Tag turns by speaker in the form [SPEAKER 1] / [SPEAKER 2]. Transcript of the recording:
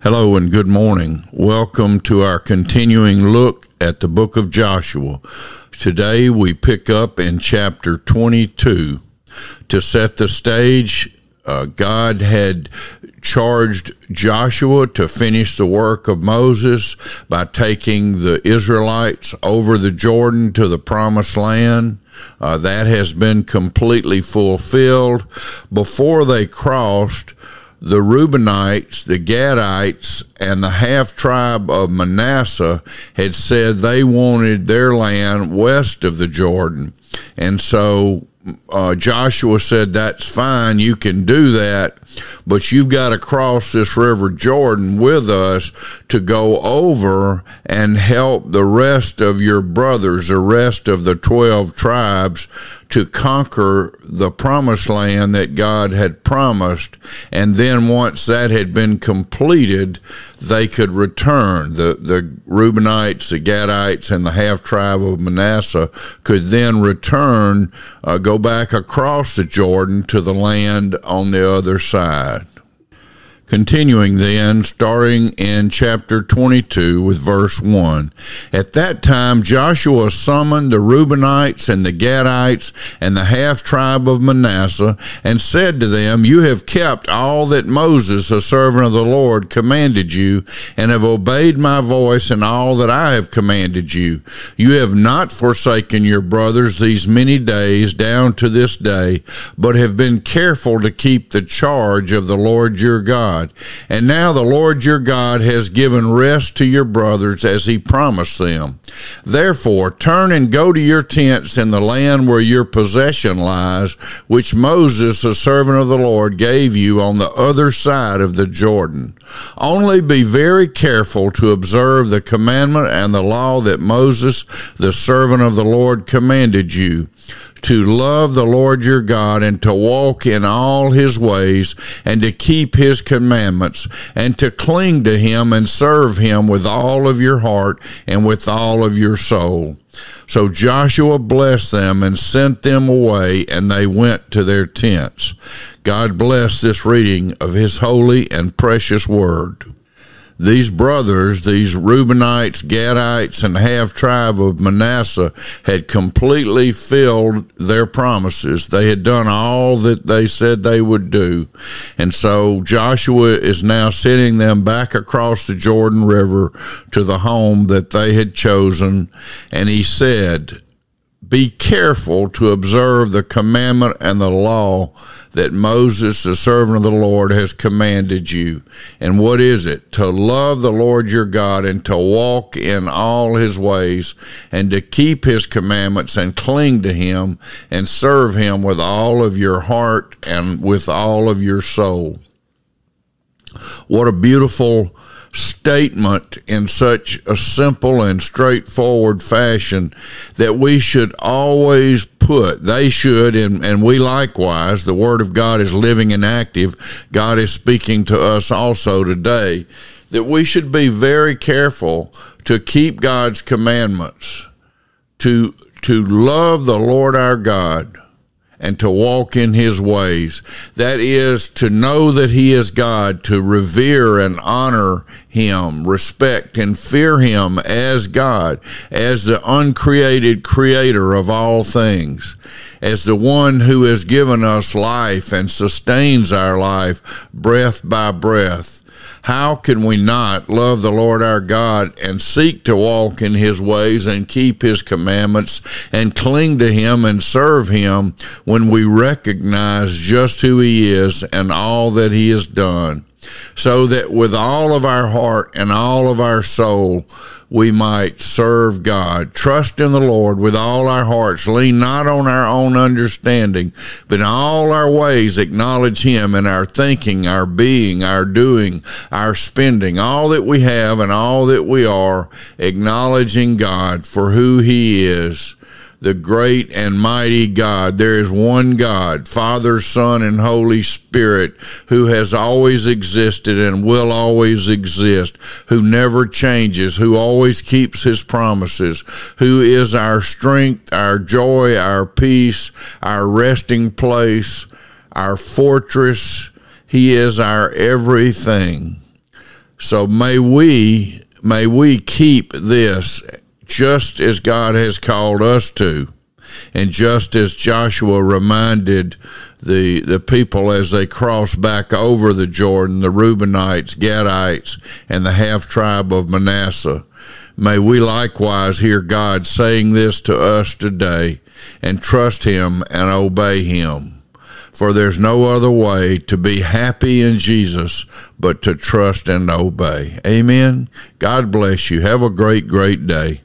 [SPEAKER 1] Hello and good morning. Welcome to our continuing look at the book of Joshua. Today we pick up in chapter 22. To set the stage, uh, God had charged Joshua to finish the work of Moses by taking the Israelites over the Jordan to the promised land. Uh, that has been completely fulfilled. Before they crossed, the Reubenites, the Gadites, and the half tribe of Manasseh had said they wanted their land west of the Jordan. And so uh, Joshua said, That's fine, you can do that, but you've got to cross this river Jordan with us to go over and help the rest of your brothers, the rest of the 12 tribes, to conquer the promised land that God had promised. And then once that had been completed, they could return. The, the Reubenites, the Gadites, and the half tribe of Manasseh could then return, uh, go back across the Jordan to the land on the other side. Continuing then, starting in chapter 22 with verse 1. At that time, Joshua summoned the Reubenites and the Gadites and the half tribe of Manasseh and said to them, You have kept all that Moses, a servant of the Lord, commanded you and have obeyed my voice in all that I have commanded you. You have not forsaken your brothers these many days down to this day, but have been careful to keep the charge of the Lord your God. God. And now the Lord your God has given rest to your brothers as he promised them. Therefore, turn and go to your tents in the land where your possession lies, which Moses, the servant of the Lord, gave you on the other side of the Jordan. Only be very careful to observe the commandment and the law that Moses, the servant of the Lord, commanded you to love the Lord your God and to walk in all his ways and to keep his commandments and to cling to him and serve him with all of your heart and with all of your soul. So Joshua blessed them and sent them away, and they went to their tents. God bless this reading of his holy and precious word these brothers, these Reubenites, Gadites, and half tribe of Manasseh had completely filled their promises. They had done all that they said they would do. And so Joshua is now sending them back across the Jordan River to the home that they had chosen. And he said, be careful to observe the commandment and the law that Moses, the servant of the Lord, has commanded you. And what is it? To love the Lord your God and to walk in all his ways and to keep his commandments and cling to him and serve him with all of your heart and with all of your soul. What a beautiful statement in such a simple and straightforward fashion that we should always put, they should, and, and we likewise, the Word of God is living and active. God is speaking to us also today, that we should be very careful to keep God's commandments, to, to love the Lord our God and to walk in his ways. That is to know that he is God, to revere and honor him, respect and fear him as God, as the uncreated creator of all things, as the one who has given us life and sustains our life breath by breath how can we not love the Lord our God and seek to walk in his ways and keep his commandments and cling to him and serve him when we recognize just who he is and all that he has done? So that with all of our heart and all of our soul, we might serve God. Trust in the Lord with all our hearts. Lean not on our own understanding, but in all our ways acknowledge Him in our thinking, our being, our doing, our spending, all that we have and all that we are, acknowledging God for who He is the great and mighty God. There is one God, Father, Son, and Holy Spirit, who has always existed and will always exist, who never changes, who always keeps his promises, who is our strength, our joy, our peace, our resting place, our fortress. He is our everything. So may we may we keep this just as God has called us to. And just as Joshua reminded the the people as they crossed back over the Jordan, the Reubenites, Gadites, and the half tribe of Manasseh, may we likewise hear God saying this to us today and trust him and obey him. For there's no other way to be happy in Jesus but to trust and obey. Amen. God bless you. Have a great, great day.